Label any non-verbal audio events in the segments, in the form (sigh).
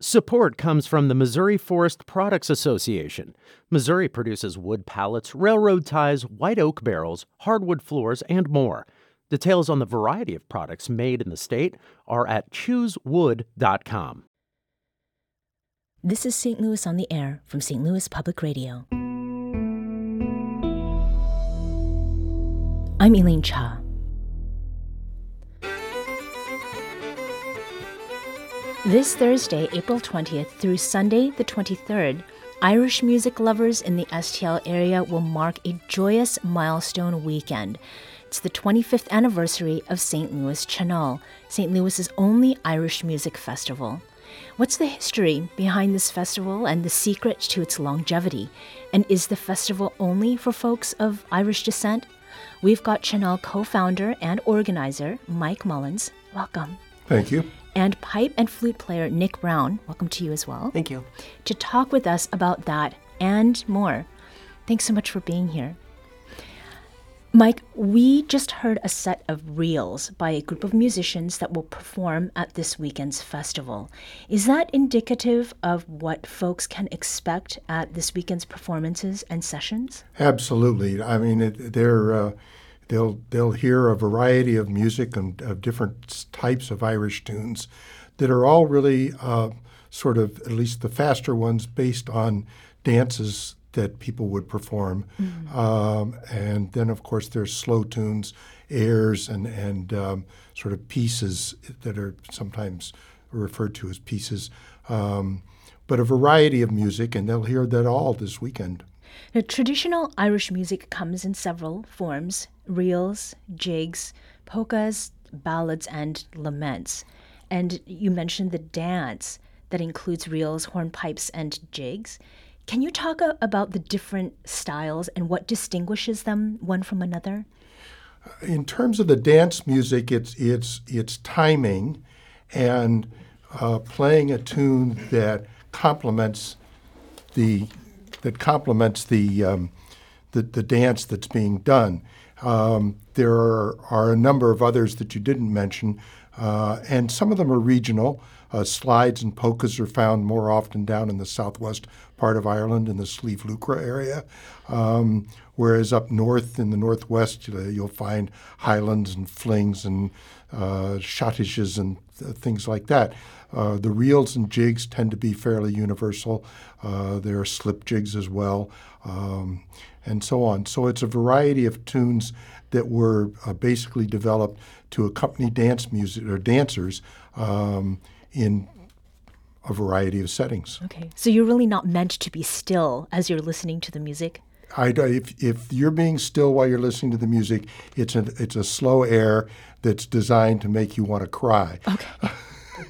Support comes from the Missouri Forest Products Association. Missouri produces wood pallets, railroad ties, white oak barrels, hardwood floors, and more. Details on the variety of products made in the state are at choosewood.com. This is St. Louis on the Air from St. Louis Public Radio. I'm Elaine Cha. This Thursday, April 20th through Sunday, the 23rd, Irish music lovers in the STL area will mark a joyous milestone weekend. It's the 25th anniversary of St. Louis Tionól, St. Louis's only Irish music festival. What's the history behind this festival and the secret to its longevity? And is the festival only for folks of Irish descent? We've got Tionól co founder and organizer Mike Mullins. Welcome. Thank you and pipe and flute player Nick Brown. Welcome to you as well. Thank you. To talk with us about that and more. Thanks so much for being here. Mike, we just heard a set of reels by a group of musicians that will perform at this weekend's festival. Is that indicative of what folks can expect at this weekend's performances and sessions? Absolutely. I mean, it, they're. Uh, They'll they'll hear a variety of music and of different types of Irish tunes that are all really uh, sort of at least the faster ones based on dances that people would perform, mm-hmm. um, and then of course there's slow tunes, airs, and and um, sort of pieces that are sometimes referred to as pieces. Um, but a variety of music, and they'll hear that all this weekend. Now, traditional Irish music comes in several forms reels, jigs, polkas, ballads, and laments. And you mentioned the dance that includes reels, hornpipes, and jigs. Can you talk a- about the different styles and what distinguishes them one from another? In terms of the dance music, it's it's it's timing and uh, playing a tune that complements the that complements the, um, the, the dance that's being done. Um, there are, are, a number of others that you didn't mention, uh, and some of them are regional. Uh, slides and polkas are found more often down in the southwest part of Ireland in the Sliabh Luachra area, um, whereas up north in the northwest uh, you'll find highlands and flings and uh, schottisches and th- things like that. Uh, the reels and jigs tend to be fairly universal. Uh, there are slip jigs as well, um, and so on. So it's a variety of tunes that were uh, basically developed to accompany dance music or dancers um, in a variety of settings. Okay, so you're really not meant to be still as you're listening to the music. I, if, if you're being still while you're listening to the music, it's a, it's a slow air that's designed to make you want to cry. Okay.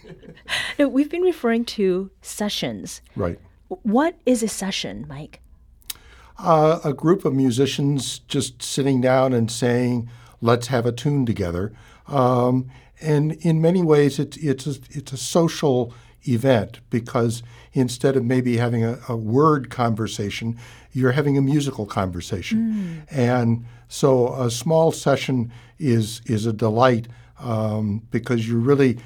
(laughs) now, we've been referring to sessions. Right. What is a session, Mike? Uh, a group of musicians just sitting down and saying, let's have a tune together. Um, and in many ways, it's, it's, a, it's a social event because instead of maybe having a, a word conversation, you're having a musical conversation. Mm. And so a small session is, is a delight um, because you're really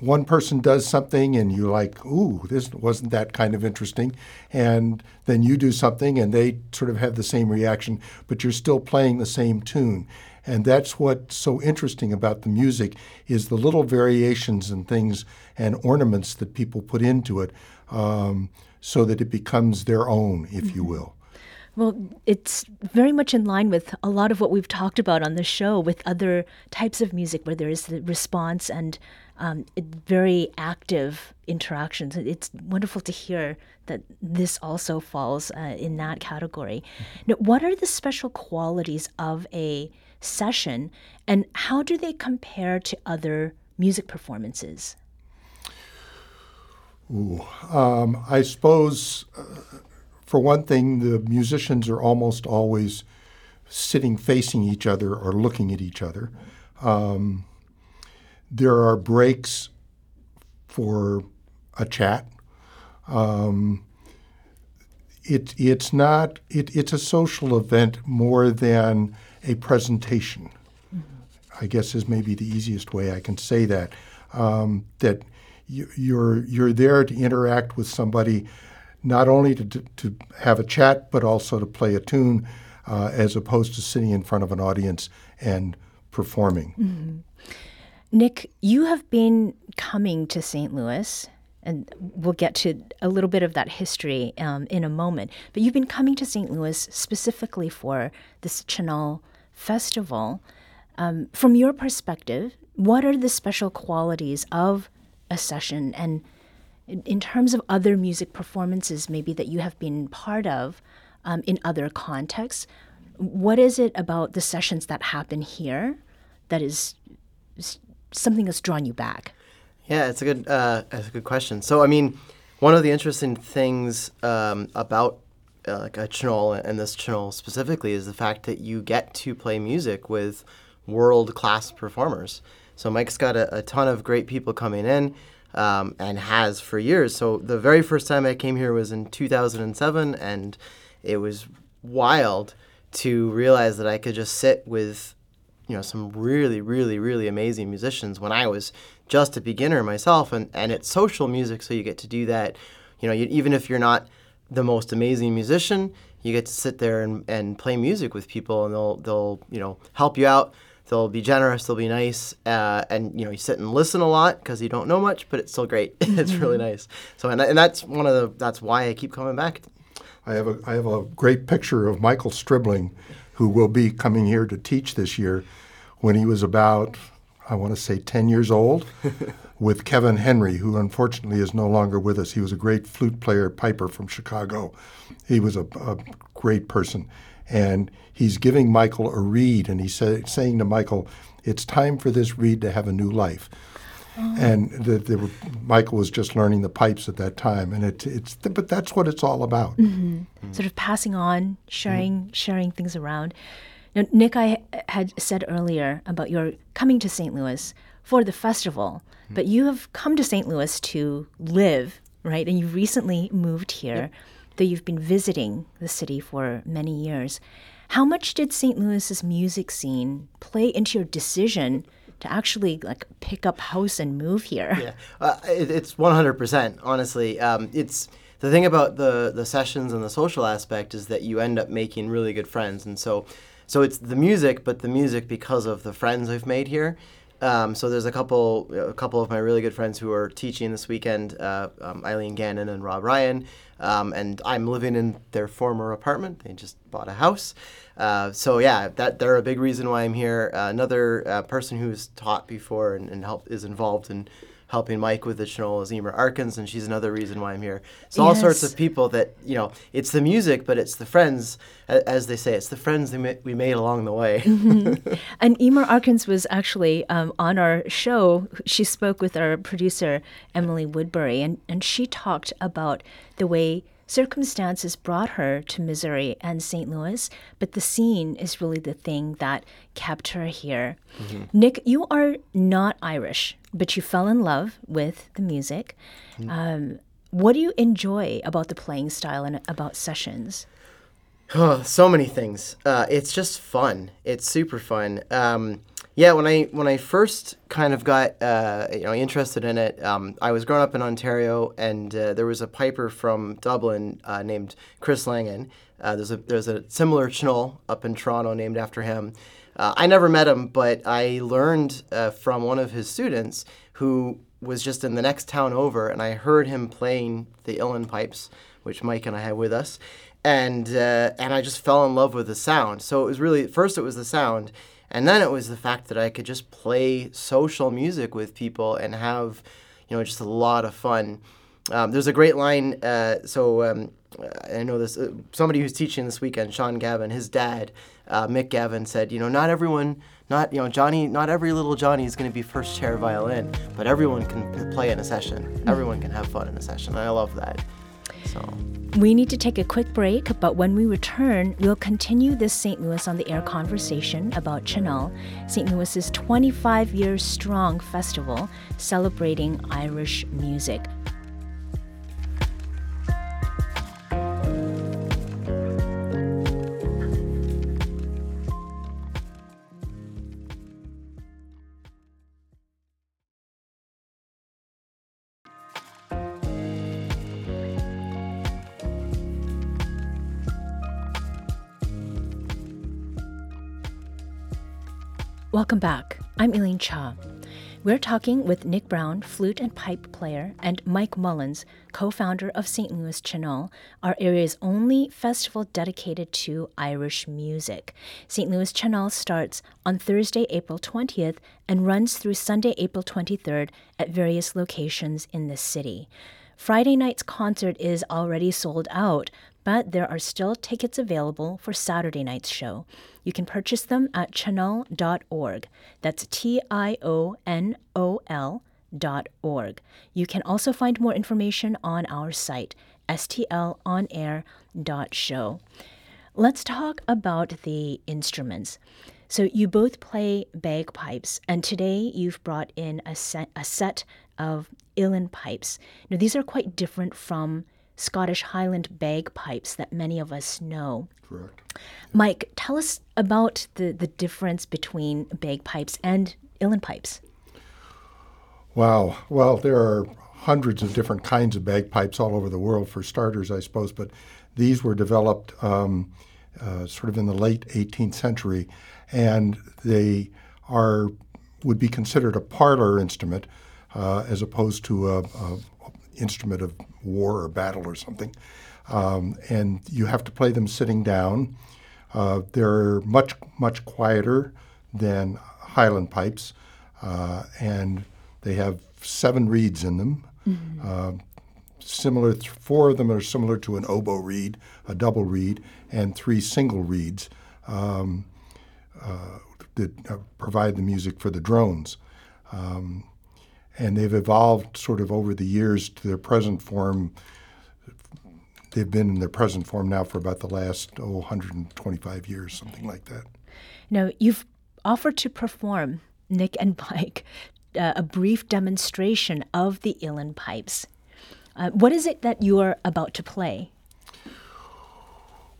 one person does something and you're like, ooh, this wasn't that kind of interesting. And then you do something and they sort of have the same reaction, but you're still playing the same tune. And that's what's so interesting about the music is the little variations and things and ornaments that people put into it um, so that it becomes their own, if mm-hmm. you will. Well, it's very much in line with a lot of what we've talked about on the show with other types of music where there is the response and um, very active interactions. It's wonderful to hear that this also falls uh, in that category. Now, what are the special qualities of a session, and how do they compare to other music performances? Ooh, um, I suppose, uh, for one thing, the musicians are almost always sitting facing each other or looking at each other. Um, there are breaks for a chat. Um, it, it's not it, it's a social event more than a presentation. I guess is maybe the easiest way I can say that. Um, that you, you're you're there to interact with somebody, not only to to have a chat but also to play a tune, uh, as opposed to sitting in front of an audience and performing. Mm-hmm. Nick, you have been coming to St. Louis and we'll get to a little bit of that history um, in a moment. But you've been coming to St. Louis specifically for this Tionól Festival. Um, from your perspective, what are the special qualities of a session, and in, terms of other music performances, maybe that you have been part of um, in other contexts? What is it about the sessions that happen here that is something that's drawn you back? Yeah, it's a good uh, it's a good question. So I mean, one of the interesting things um, about uh, like a Tionól and this Tionól specifically is the fact that you get to play music with world class performers. So Mike's got a, a, ton of great people coming in. Um, and has for years. So the very first time I came here was in 2007, and it was wild to realize that I could just sit with, you know, some really, really, really amazing musicians when I was just a beginner myself, and, and it's social music, so you get to do that. You know, you, even if you're not the most amazing musician, you get to sit there and, and play music with people, and they'll they'll you know help you out. They'll be generous. They'll be nice, uh, and you know you sit and listen a lot because you don't know much, but it's still great. (laughs) it's really mm-hmm. nice. So and, and that's one of the that's why I keep coming back. I have a I have a great picture of Michael Stribling, who will be coming here to teach this year, when he was about I want to say 10 years old, (laughs) with Kevin Henry, who unfortunately is no longer with us. He was a great flute player, piper from Chicago. He was a, a great person. And he's giving Michael a reed, and he's say, saying to Michael, It's time for this reed to have a new life. Oh. And the, the, Michael was just learning the pipes at that time, and it, it's but that's what it's all about. Mm-hmm. Mm-hmm. Sort of passing on, sharing, mm-hmm. sharing things around. Now, Nick, I had said earlier about your coming to St. Louis for the festival, mm-hmm. but you have come to St. Louis to live, right? And you recently moved here, yep. Though you've been visiting the city for many years. How much did St. Louis's music scene play into your decision to actually like pick up house and move here? Yeah, uh, it, it's 100%. Honestly, um, it's the thing about the the sessions and the social aspect is that you end up making really good friends, and so so it's the music, but the music because of the friends I've made here. Um, so there's a couple, a couple of my really good friends who are teaching this weekend, uh, um, Eileen Gannon and Rob Ryan, um, and I'm living in their former apartment. They just bought a house, uh, so yeah, that they're a big reason why I'm here. Uh, another uh, person who's taught before and, and help is involved in helping Mike with the Tionól is Emer Arkins, and she's another reason why I'm here. So yes. all sorts of people that you know, it's the music, but it's the friends, as they say, it's the friends we made along the way. mm-hmm. (laughs) And Emer Arkins was actually um, on our show. She spoke with our producer Emily Woodbury, and and she talked about the way circumstances brought her to Missouri and St. Louis, but the scene is really the thing that kept her here. Mm-hmm. Nick, you are not Irish, but you fell in love with the music. Mm-hmm. Um, what do you enjoy about the playing style and about sessions? Oh, so many things. Uh, it's just fun. It's super fun. Um, yeah, when I when I first kind of got uh, you know interested in it, um, I was growing up in Ontario, and uh, there was a piper from Dublin uh, named Chris Langan. Uh, there's a there's a similar Tionól up in Toronto named after him. Uh, I never met him, but I learned uh, from one of his students who was just in the next town over, and I heard him playing the uilleann pipes, which Mike and I had with us, and and I just fell in love with the sound. So it was really first it was the sound and then it was the fact that I could just play social music with people and have, you know, just a lot of fun. Um, there's a great line. Uh, so um, I know this. Uh, somebody who's teaching this weekend, Sean Gavin, his dad, uh, Mick Gavin, said, you know, not everyone, not you know, Johnny, not every little Johnny is going to be first chair violin, but everyone can play in a session. Everyone can have fun in a session. I love that. We need to take a quick break, but when we return, we'll continue this St. Louis on the Air conversation about Tionól, St. Louis's 25 years strong festival celebrating Irish music. Welcome back. I'm Elaine Cha. We're talking with Nick Brown, flute and pipe player, and Mike Mullins, co founder of St. Louis Tionól, our area's only festival dedicated to Irish music. St. Louis Tionól starts on Thursday, April 20th, and runs through Sunday, April 23rd at various locations in the city. Friday night's concert is already sold out, but there are still tickets available for Saturday night's show. You can purchase them at tionol.org. That's T I O N O L dot org. You can also find more information on our site, stlonair.show. Let's talk about the instruments. So, you both play bagpipes, and today you've brought in a set, a set of uilleann pipes. Now, these are quite different from Scottish Highland bagpipes that many of us know. Correct. Mike, tell us about the, the difference between bagpipes and uilleann pipes. Wow. Well, there are hundreds of different kinds of bagpipes all over the world, for starters, I suppose, but these were developed um, uh, sort of in the late 18th century, and they are would be considered a parlor instrument uh, as opposed to a, a, instrument of war or battle or something. Um, and you have to play them sitting down. Uh, they're much much quieter than Highland pipes, uh, and they have seven reeds in them. Mm-hmm. Uh, similar, th- four of them are similar to an oboe reed, a double reed, and three single reeds um, uh, that uh, provide the music for the drones. Um, and they've evolved sort of over the years to their present form. They've been in their present form now for about the last oh, 125 years, something like that. Now, you've offered to perform, Nick and Mike, (laughs) uh, a brief demonstration of the uilleann pipes. Uh, what is it that you are about to play?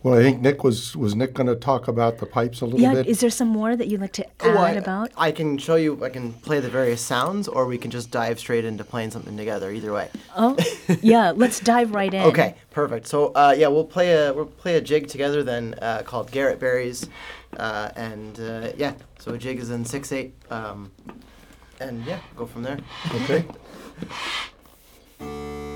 Well, I think Nick was was Nick going to talk about the pipes a little yeah, bit. Yeah, is there some more that you'd like to add Oh, I, about? I can show you. I can play the various sounds, or we can just dive straight into playing something together. Either way. oh, (laughs) yeah. Let's dive right in. Okay, perfect. So uh, yeah, we'll play a we'll play a jig together then uh, called Garrett Berries, uh, and uh, yeah, so a jig is in six eight, um, and yeah, go from there. Okay. (laughs)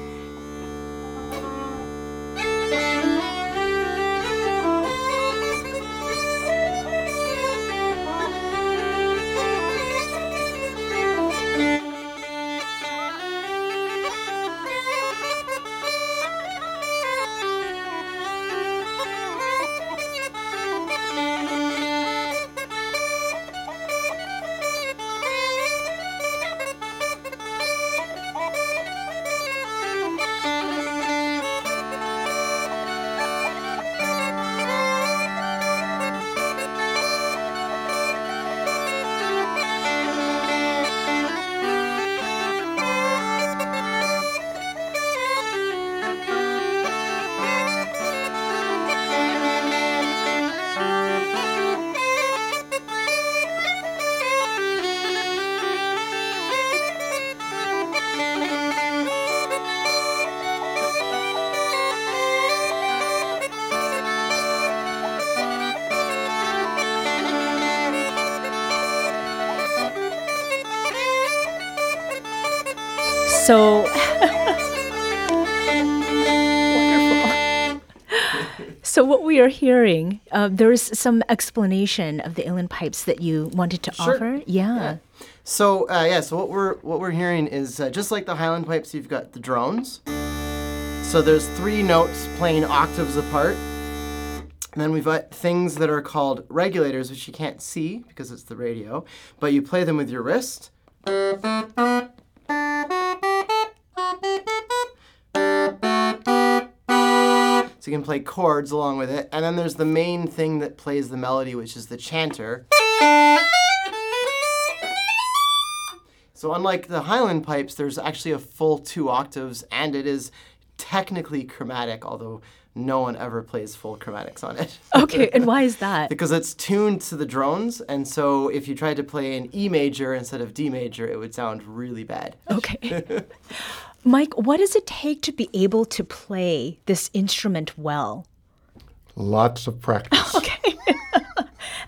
So (laughs) wonderful. So what we are hearing, uh, there is some explanation of the uilleann pipes that you wanted to Sure. offer. Yeah. So uh, yeah, so what we're what we're hearing is uh, just like the Highland pipes, you've got the drones. So there's three notes playing octaves apart. And then we've got things that are called regulators, which you can't see because it's the radio, but you play them with your wrist. So you can play chords along with it. And then there's the main thing that plays the melody, which is the chanter. So unlike the Highland pipes, there's actually a full two octaves, and it is technically chromatic, although no one ever plays full chromatics on it. Okay, and why is that? (laughs) because it's tuned to the drones, and so if you tried to play an E major instead of D major, it would sound really bad. Okay. (laughs) Mike, what does it take to be able to play this instrument well? Lots of practice. (laughs) Okay. (laughs)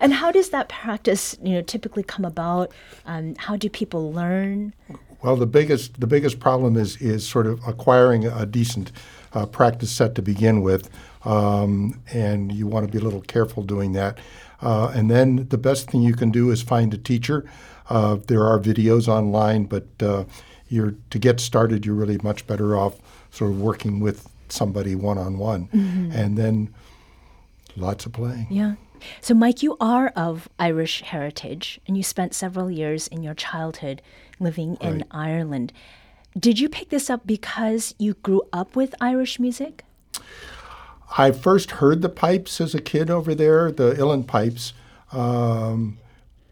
And how does that practice, you know, typically come about? Um, how do people learn? Well, the biggest the biggest problem is is sort of acquiring a decent uh, practice set to begin with, um, and you want to be a little careful doing that. Uh, and then the best thing you can do is find a teacher. Uh, there are videos online, but uh, you're to get started, you're really much better off sort of working with somebody one on one, and then lots of playing. Yeah. So, Mike, you are of Irish heritage, and you spent several years in your childhood living in Ireland. Did you pick this up because you grew up with Irish music? I first heard the pipes as a kid over there, the Uilleann pipes, um,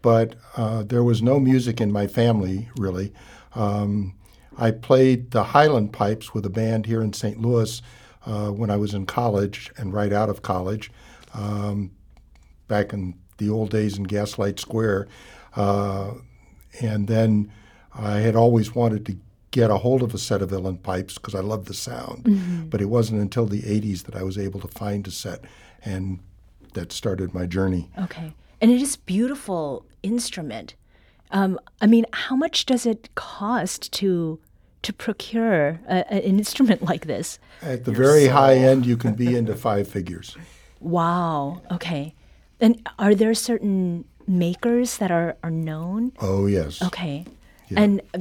but uh, there was no music in my family really. Um, I played the Highland pipes with a band here in St. Louis uh, when I was in college and right out of college, um, back in the old days in Gaslight Square. Uh, and then I had always wanted to get a hold of a set of Uilleann pipes because I loved the sound. But it wasn't until the 80s that I was able to find a set, and that started my journey. Okay. And it is beautiful instrument. Um, I mean, how much does it cost to to procure a, a- an instrument (laughs) like this? At the very high end, you can be (laughs) into five figures. Wow. Okay. And are there certain makers that are, are known? Oh, yes. Okay. And uh,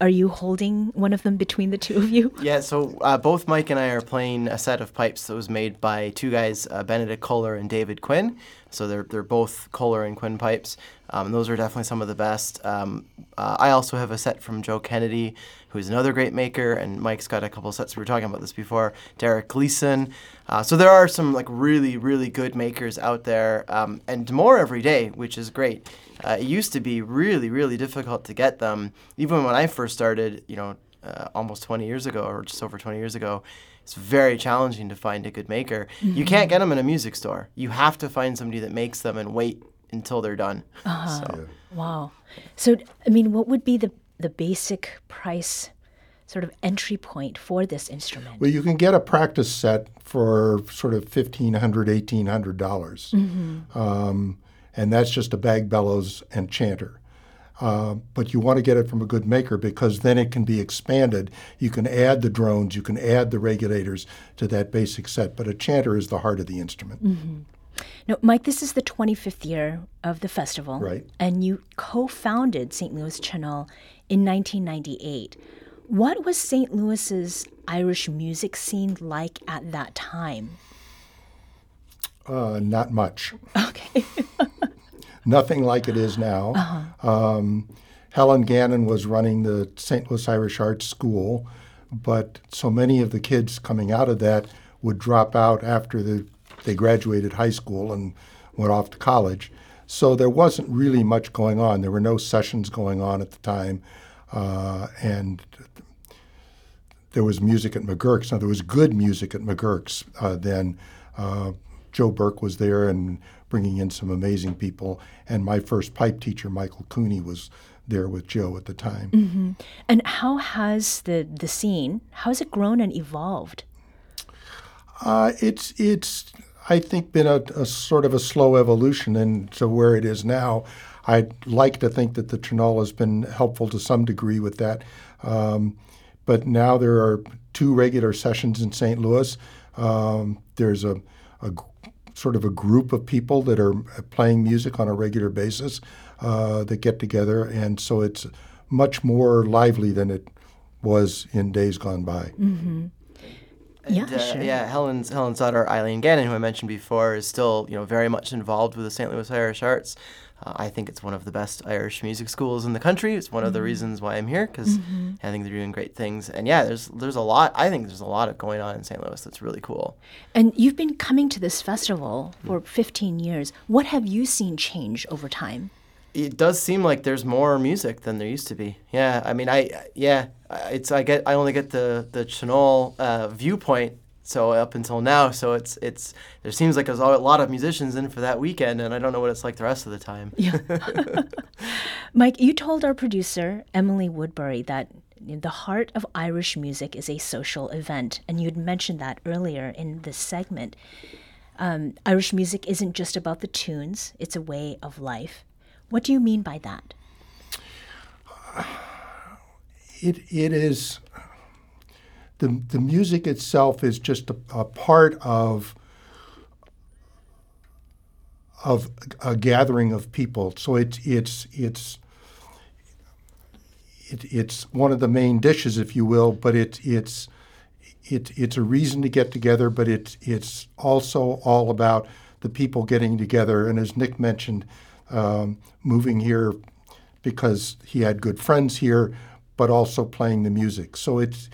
are you holding one of them between the two of you? (laughs) Yeah, so uh, both Mike and I are playing a set of pipes that was made by two guys, uh, Benedict Koehler and David Quinn. So they're they're both Koehler and Quinn pipes. Um, those are definitely some of the best. Um, uh, I also have a set from Joe Kennedy, who's another great maker, and Mike's got a couple sets. We were talking about this before. Derek Gleason. Uh, so there are some like really really good makers out there, um, and more every day, which is great. Uh, it used to be really really difficult to get them. Even when I first started, you know, uh, almost 20 years ago or just over 20 years ago it's very challenging to find a good maker you mm-hmm. can't get them in a music store you have to find somebody that makes them and wait until they're done uh-huh. so Wow. So, I mean, what would be the, the basic price sort of entry point for this instrument? Well, you can get a practice set for sort of $1,500, $1,800. dollars mm-hmm. Um, and that's just a bag bellows and chanter. Uh, but you want to get it from a good maker because then it can be expanded. You can add the drones, you can add the regulators to that basic set. But a chanter is the heart of the instrument. Now, Mike, this is the 25th year of the festival. Right. And you co founded St. Louis Tionól in 1998. What was St. Louis's Irish music scene like at that time? Uh, not much. (laughs) Okay. Nothing like it is now. Um, Helen Gannon was running the St. Louis Irish Arts School, but so many of the kids coming out of that would drop out after the, they graduated high school and went off to college. So there wasn't really much going on. There were no sessions going on at the time, uh, and there was music at McGurk's. Now there was good music at McGurk's uh, then. Uh, Joe Burke was there and bringing in some amazing people, and my first pipe teacher, Michael Cooney, was there with Joe at the time. and how has the, the scene, how has it grown and evolved? Uh, it's it's I think been a, a sort of a slow evolution into where it is now. I'd like to think that the Tionól has been helpful to some degree with that, um, but now there are two regular sessions in St. Louis. Um, there's a, a sort of a group of people that are playing music on a regular basis uh, that get together, and so it's much more lively than it was in days gone by. Yeah, And, uh, sure. yeah helen's helen's daughter eileen gannon who i mentioned before is still you know very much involved with the st louis irish arts uh, I think it's one of the best Irish music schools in the country. It's one of the reasons why I'm here because I think they're doing great things. And yeah, there's there's a lot. I think there's a lot of going on in St. Louis that's really cool. And you've been coming to this festival for 15 years. What have you seen change over time? It does seem like there's more music than there used to be. Yeah, I mean, I yeah, it's I get I only get the the Tionól uh, viewpoint. So up until now, so it's it's there seems like there's a lot of musicians in for that weekend, and I don't know what it's like the rest of the time. Yeah. (laughs) (laughs) Mike, you told our producer, Emily Woodbury, that the heart of Irish music is a social event, and you'd mentioned that earlier in this segment. um, Irish music isn't just about the tunes, it's a way of life. What do you mean by that? It, it is, the, the music itself is just a, a part of of a gathering of people. So it's it's it's it, it's one of the main dishes, if you will. But it's it's it, it's a reason to get together. But it's it's also all about the people getting together. And as Nick mentioned, um, moving here because he had good friends here, but also playing the music. So it's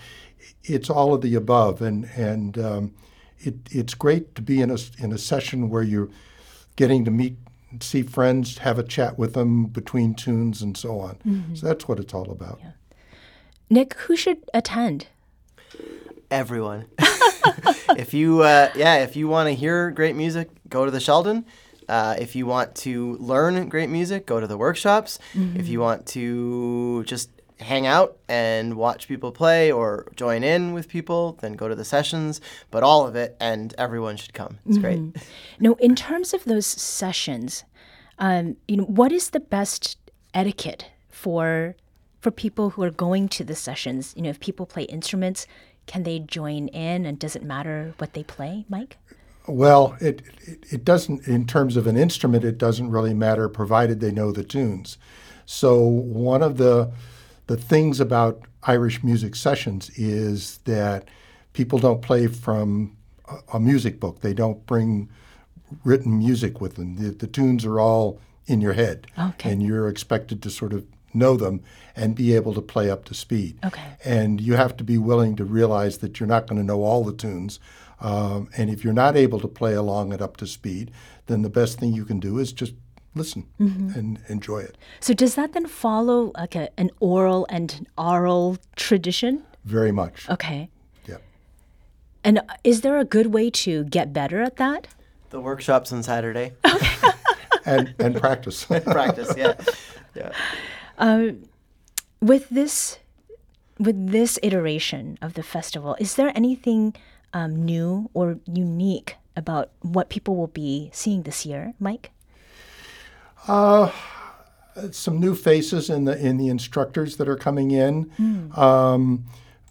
it's all of the above, and and um, it, it's great to be in a in a session where you're getting to meet, see friends, have a chat with them between tunes, and so on. Mm-hmm. So that's what it's all about. Yeah. Nick, who should attend? Everyone. (laughs) if you, uh, yeah, if you want to hear great music, go to the Sheldon. Uh, if you want to learn great music, go to the workshops. Mm-hmm. If you want to just hang out and watch people play or join in with people, then go to the sessions. But all of it, and everyone should come. It's mm-hmm. great. No, in terms of those sessions, um, you know, what is the best etiquette for for people who are going to the sessions? You know, if people play instruments, can they join in, and does it matter what they play, Mike? Well, it, it, it doesn't. In terms of an instrument, it doesn't really matter, provided they know the tunes. So one of the the things about Irish music sessions is that people don't play from a, a music book. They don't bring written music with them. The, the tunes are all in your head, okay. and you're expected to sort of know them and be able to play up to speed. Okay. And you have to be willing to realize that you're not going to know all the tunes. Um, and if you're not able to play along at up to speed, then the best thing you can do is just listen mm-hmm. and enjoy it. So does that then follow like a, an oral and an oral tradition? Very much. Okay. Yeah. And is there a good way to get better at that? The workshops on Saturday. and and practice. (laughs) and practice, yeah. Yeah. Um, with this with this iteration of the festival, is there anything um, new or unique about what people will be seeing this year, Mike? Uh, some new faces in the in the instructors that are coming in. Mm. Um,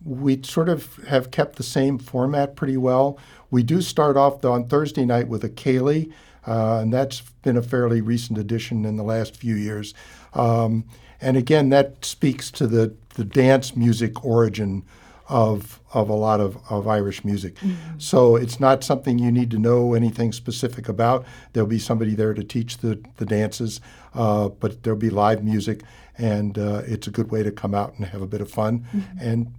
we sort of have kept the same format pretty well. We do start off on Thursday night with a ceilidh, uh, and that's been a fairly recent addition in the last few years. Um, and again, that speaks to the the dance music origin of of a lot of, of Irish music. Mm-hmm. So it's not something you need to know anything specific about. There'll be somebody there to teach the, the dances, uh, but there'll be live music, and uh, it's a good way to come out and have a bit of fun. Mm-hmm. And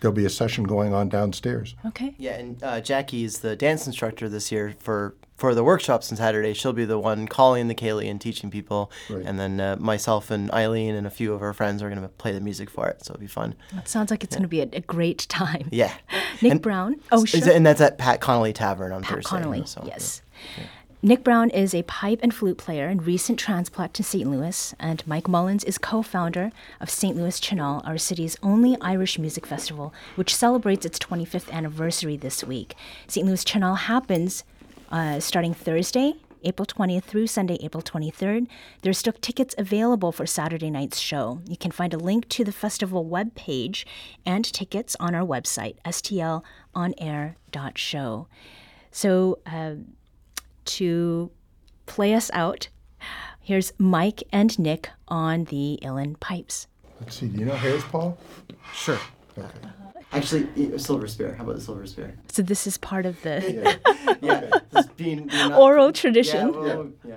there'll be a session going on downstairs. Okay. Yeah, and uh, Jackie is the dance instructor this year for for the workshops on Saturday, she'll be the one calling the ceilidh and teaching people. Right. And then uh, myself and Eileen and a few of our friends are going to play the music for it. So it'll be fun. It sounds like it's yeah. going to be a, a, great time. Yeah. Nick and, Brown. Oh, sure. and that's at Pat Connolly Tavern on Pat Thursday. Connolly, so, yes. Yeah. Nick Brown is a pipe and flute player and recent transplant to St. Louis, and Mike Mullins is co founder of St. Louis Tionól, our city's only Irish music festival, which celebrates its 25th anniversary this week. St. Louis Tionól happens uh, starting Thursday, April 20th through Sunday, April 23rd. There's still tickets available for Saturday night's show. You can find a link to the festival webpage and tickets on our website, stlonair.show. So, uh, to play us out, here's Mike and Nick on the uilleann pipes. Let's see, do you know Hares, Paul? Sure. Okay. Actually, silver spear. How about the silver spear? So this is part of the yeah, yeah. (laughs) This being, being not, oral tradition. Yeah, well, yeah. yeah. yeah.